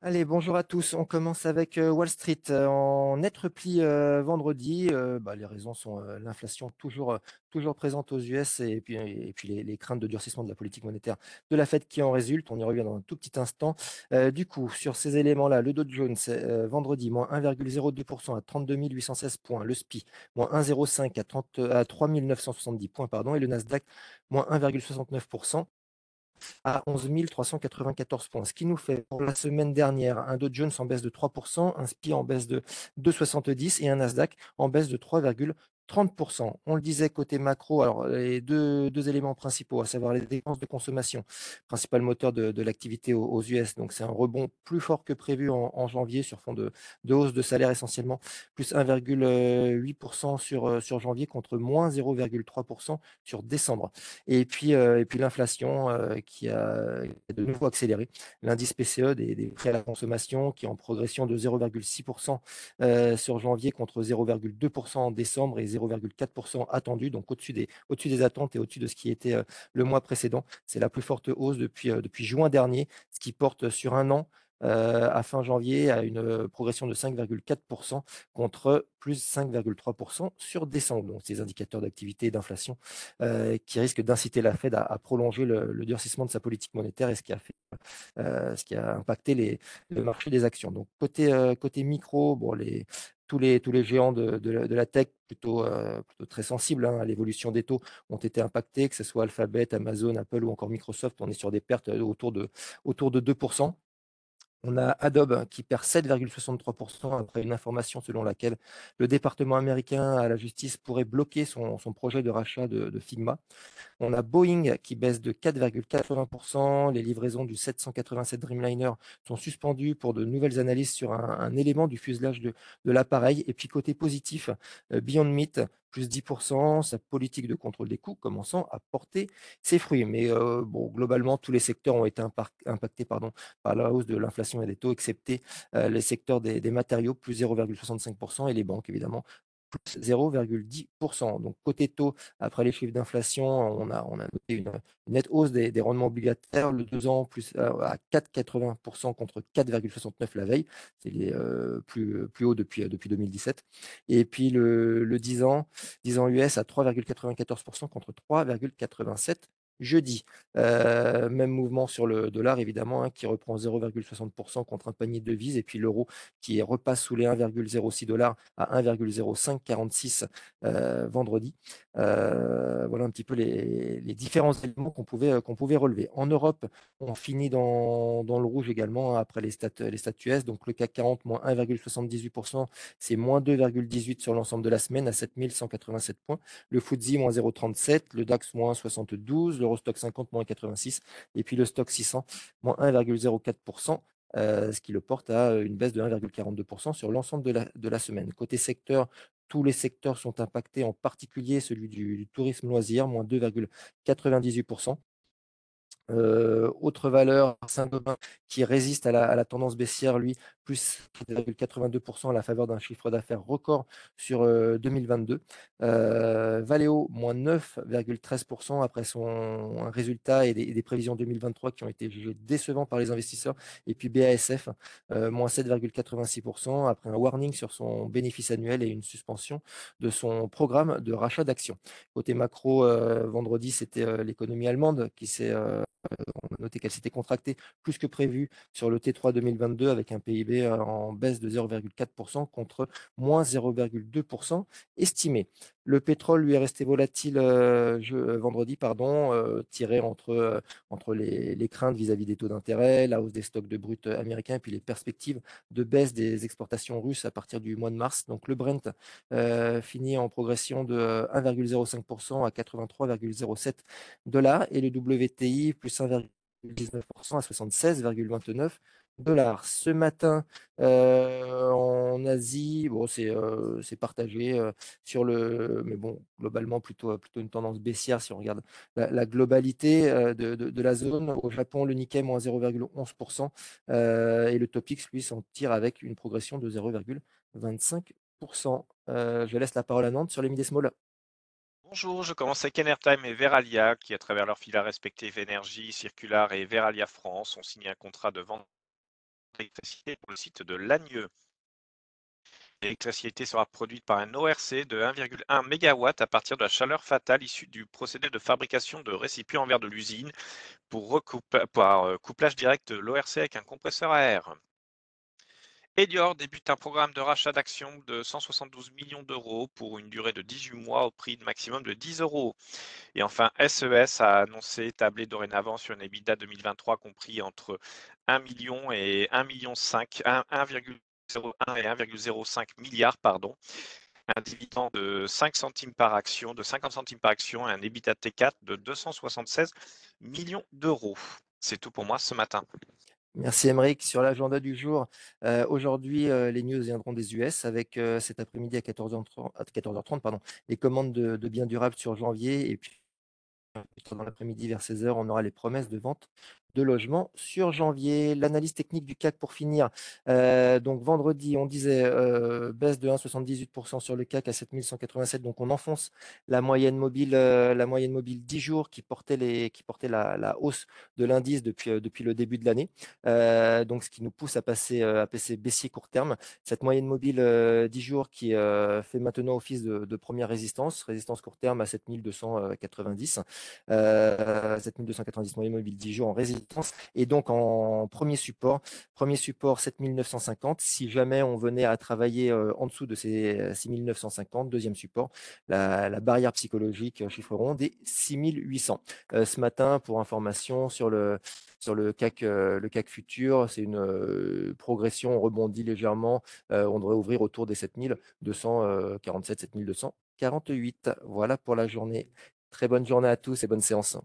Allez, bonjour à tous. On commence avec euh, Wall Street euh, en net repli euh, vendredi. Bah, les raisons sont l'inflation toujours, présente aux US et puis, les, craintes de durcissement de la politique monétaire de la Fed qui en résultent. On y revient dans un tout petit instant. Du coup, sur ces éléments-là, le Dow Jones, vendredi, moins 1,02% à 32 816 points. Le SPI, moins 1,05 à, 30 à 3 970 points. Pardon, et le Nasdaq, moins 1,69% à 11 394 points, ce qui nous fait pour la semaine dernière un Dow Jones en baisse de 3%, un SPI en baisse de 2,70 et un Nasdaq en baisse de 3,3%. 30%. On le disait côté macro, alors les deux, éléments principaux, à savoir les dépenses de consommation, principal moteur de, l'activité aux, US. Donc c'est un rebond plus fort que prévu en, janvier sur fond de, hausse de salaire essentiellement, plus 1,8% sur, sur janvier contre moins 0,3% sur décembre. Et puis, euh, et puis l'inflation euh, qui, a, de nouveau accéléré. L'indice PCE des, des, prêts à la consommation qui est en progression de 0,6% euh, sur janvier contre 0,2% en décembre et 0,4% attendu, donc au-dessus des, au des attentes et au-dessus de ce qui était euh, le mois précédent. C'est la plus forte hausse depuis, euh, depuis juin dernier, ce qui porte sur un an euh, à fin janvier à une progression de 5,4% contre plus 5,3% sur décembre. Donc, ces indicateurs d'activité et d'inflation qui risquent d'inciter la Fed à, prolonger le, durcissement de sa politique monétaire et ce qui a, fait, ce qui a impacté les, le marché des actions. Donc, côté, côté micro, bon, les, tous les, géants de, la tech, plutôt, euh, très sensibles hein, à l'évolution des taux, ont été impactés, que ce soit Alphabet, Amazon, Apple ou encore Microsoft. On est sur des pertes autour de, autour de 2%. On a Adobe qui perd 7,63% après une information selon laquelle le département américain à la justice pourrait bloquer son, projet de rachat de, Figma. On a Boeing qui baisse de 4,80%. Les livraisons du 787 Dreamliner sont suspendues pour de nouvelles analyses sur un, un élément du fuselage de, de l'appareil. Et puis côté positif, euh, Beyond Meat plus 10%, sa politique de contrôle des coûts commençant à porter ses fruits. Mais euh, bon, globalement, tous les secteurs ont été impactés par la hausse de l'inflation et des taux, excepté euh, les secteurs des matériaux, plus 0,65%, et les banques, évidemment, plus 0,10%. Donc côté taux, après les chiffres d'inflation, on a, noté une, nette hausse des, rendements obligataires, le 2 ans plus euh, à 4,80% contre 4,69 la veille, c'est les euh, plus, plus haut depuis, depuis 2017. Et puis le, le 10 ans, 10 ans US à 3,94% contre 3,87 jeudi. Euh, même mouvement sur le dollar, évidemment, hein, qui reprend 0,60% contre un panier de devises, et puis l'euro qui repasse sous les 1,06 dollars à 1,0546 euh, vendredi. Euh, voilà un petit peu les, différents éléments qu'on pouvait, qu'on pouvait relever. En Europe, on finit dans, le rouge également hein, après les stats, les. Donc le CAC 40, moins 1,78%, c'est moins 2,18 sur l'ensemble de la semaine à 7187 points. Le FTSE, moins 0,37. Le DAX, moins 72. L'Eurostock 50, moins 86. Et puis le Stock 600, moins 1,04%. Euh, ce qui le porte à une baisse de 1,42% sur l'ensemble de la, de la semaine. Côté secteur, tous les secteurs sont impactés, en particulier celui du, du tourisme loisir, moins 2,98%. Euh, autre valeur, Saint-Gobain, qui résiste à la, tendance baissière, lui, plus 82% à la faveur d'un chiffre d'affaires record sur euh, 2022. Euh, Valeo, moins 9,13% après son résultat et des, prévisions 2023 qui ont été jugés décevants par les investisseurs. Et puis BASF, euh, moins 7,86% après un warning sur son bénéfice annuel et une suspension de son programme de rachat d'actions. Côté macro, euh, vendredi, c'était l'économie allemande qui s'est I don't know. Noté qu'elle s'était contractée plus que prévu sur le T3 2022 avec un PIB en baisse de 0,4% contre moins 0,2% estimé. Le pétrole lui est resté volatile euh, je, vendredi, pardon, euh, tiré entre, euh, entre les, craintes vis-à-vis -vis des taux d'intérêt, la hausse des stocks de brut américains et puis les perspectives de baisse des exportations russes à partir du mois de mars. Donc le Brent finit en progression de 1,05% à 83,07 dollars et le WTI plus 1,19% à 76,29 dollars. Ce matin, euh, en Asie, bon, c'est euh, partagé euh, sur le, mais bon, globalement plutôt plutôt une tendance baissière si on regarde la, globalité de, de, la zone. Au Japon, le Nikkei moins 0,11% euh, et le Topix lui s'en tire avec une progression de 0,25%. je laisse la parole à Nantes sur les mid small. Bonjour, je commence avec Enertime et Veralia qui, à travers leurs filiales respectives Énergie, Circular et Veralia France, ont signé un contrat de vente d'électricité pour le site de Lagneux. L'électricité sera produite par un ORC de 1,1 MW à partir de la chaleur fatale issue du procédé de fabrication de récipients en verre de l'usine pour par euh, couplage direct de l'ORC avec un compresseur à air. Edior débute un programme de rachat d'actions de 172 millions d'euros pour une durée de 18 mois au prix de maximum de 10 euros. Et enfin, SES a annoncé tabler dorénavant sur une EBITDA 2023 compris entre 1 million et 1 million 5, 1,01 et 1,05 milliards, pardon. Un dividende de 5 centimes par action, de 50 centimes par action et un EBITDA T4 de 276 millions d'euros. C'est tout pour moi ce matin. Merci Émeric. Sur l'agenda du jour, euh, aujourd'hui, euh, les news viendront des US avec euh, cet après-midi à 14h30, à 14h30 pardon, les commandes de, de, biens durables sur janvier. Et puis, dans l'après-midi vers 16h, on aura les promesses de vente de logement sur janvier. L'analyse technique du CAC pour finir. Euh, donc vendredi, on disait euh, baisse de 1,78% sur le CAC à 7187. Donc on enfonce la moyenne mobile, euh, la moyenne mobile 10 jours qui portait, les, qui portait la, hausse de l'indice depuis, depuis le début de l'année. donc ce qui nous pousse à passer, à passer baissier court terme. Cette moyenne mobile 10 jours qui fait maintenant office de, de, première résistance, résistance court terme à 7290. 7290 moyenne mobile 10 jours en résistance et donc en premier support, premier support 7950. Si jamais on venait à travailler euh, en dessous de ces 6950, deuxième support, la, barrière psychologique euh, chiffre rond des 6800. Euh, ce matin, pour information sur le sur le CAC, le CAC futur, c'est une progression, on rebondit légèrement. on devrait ouvrir autour des 7247, 7248. Voilà pour la journée. Très bonne journée à tous et bonne séance.